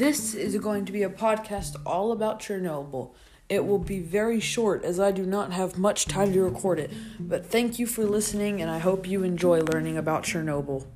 This is going to be a podcast all about Chernobyl. It will be very short as I do not have much time to record it, but thank you for listening and I hope you enjoy learning about Chernobyl.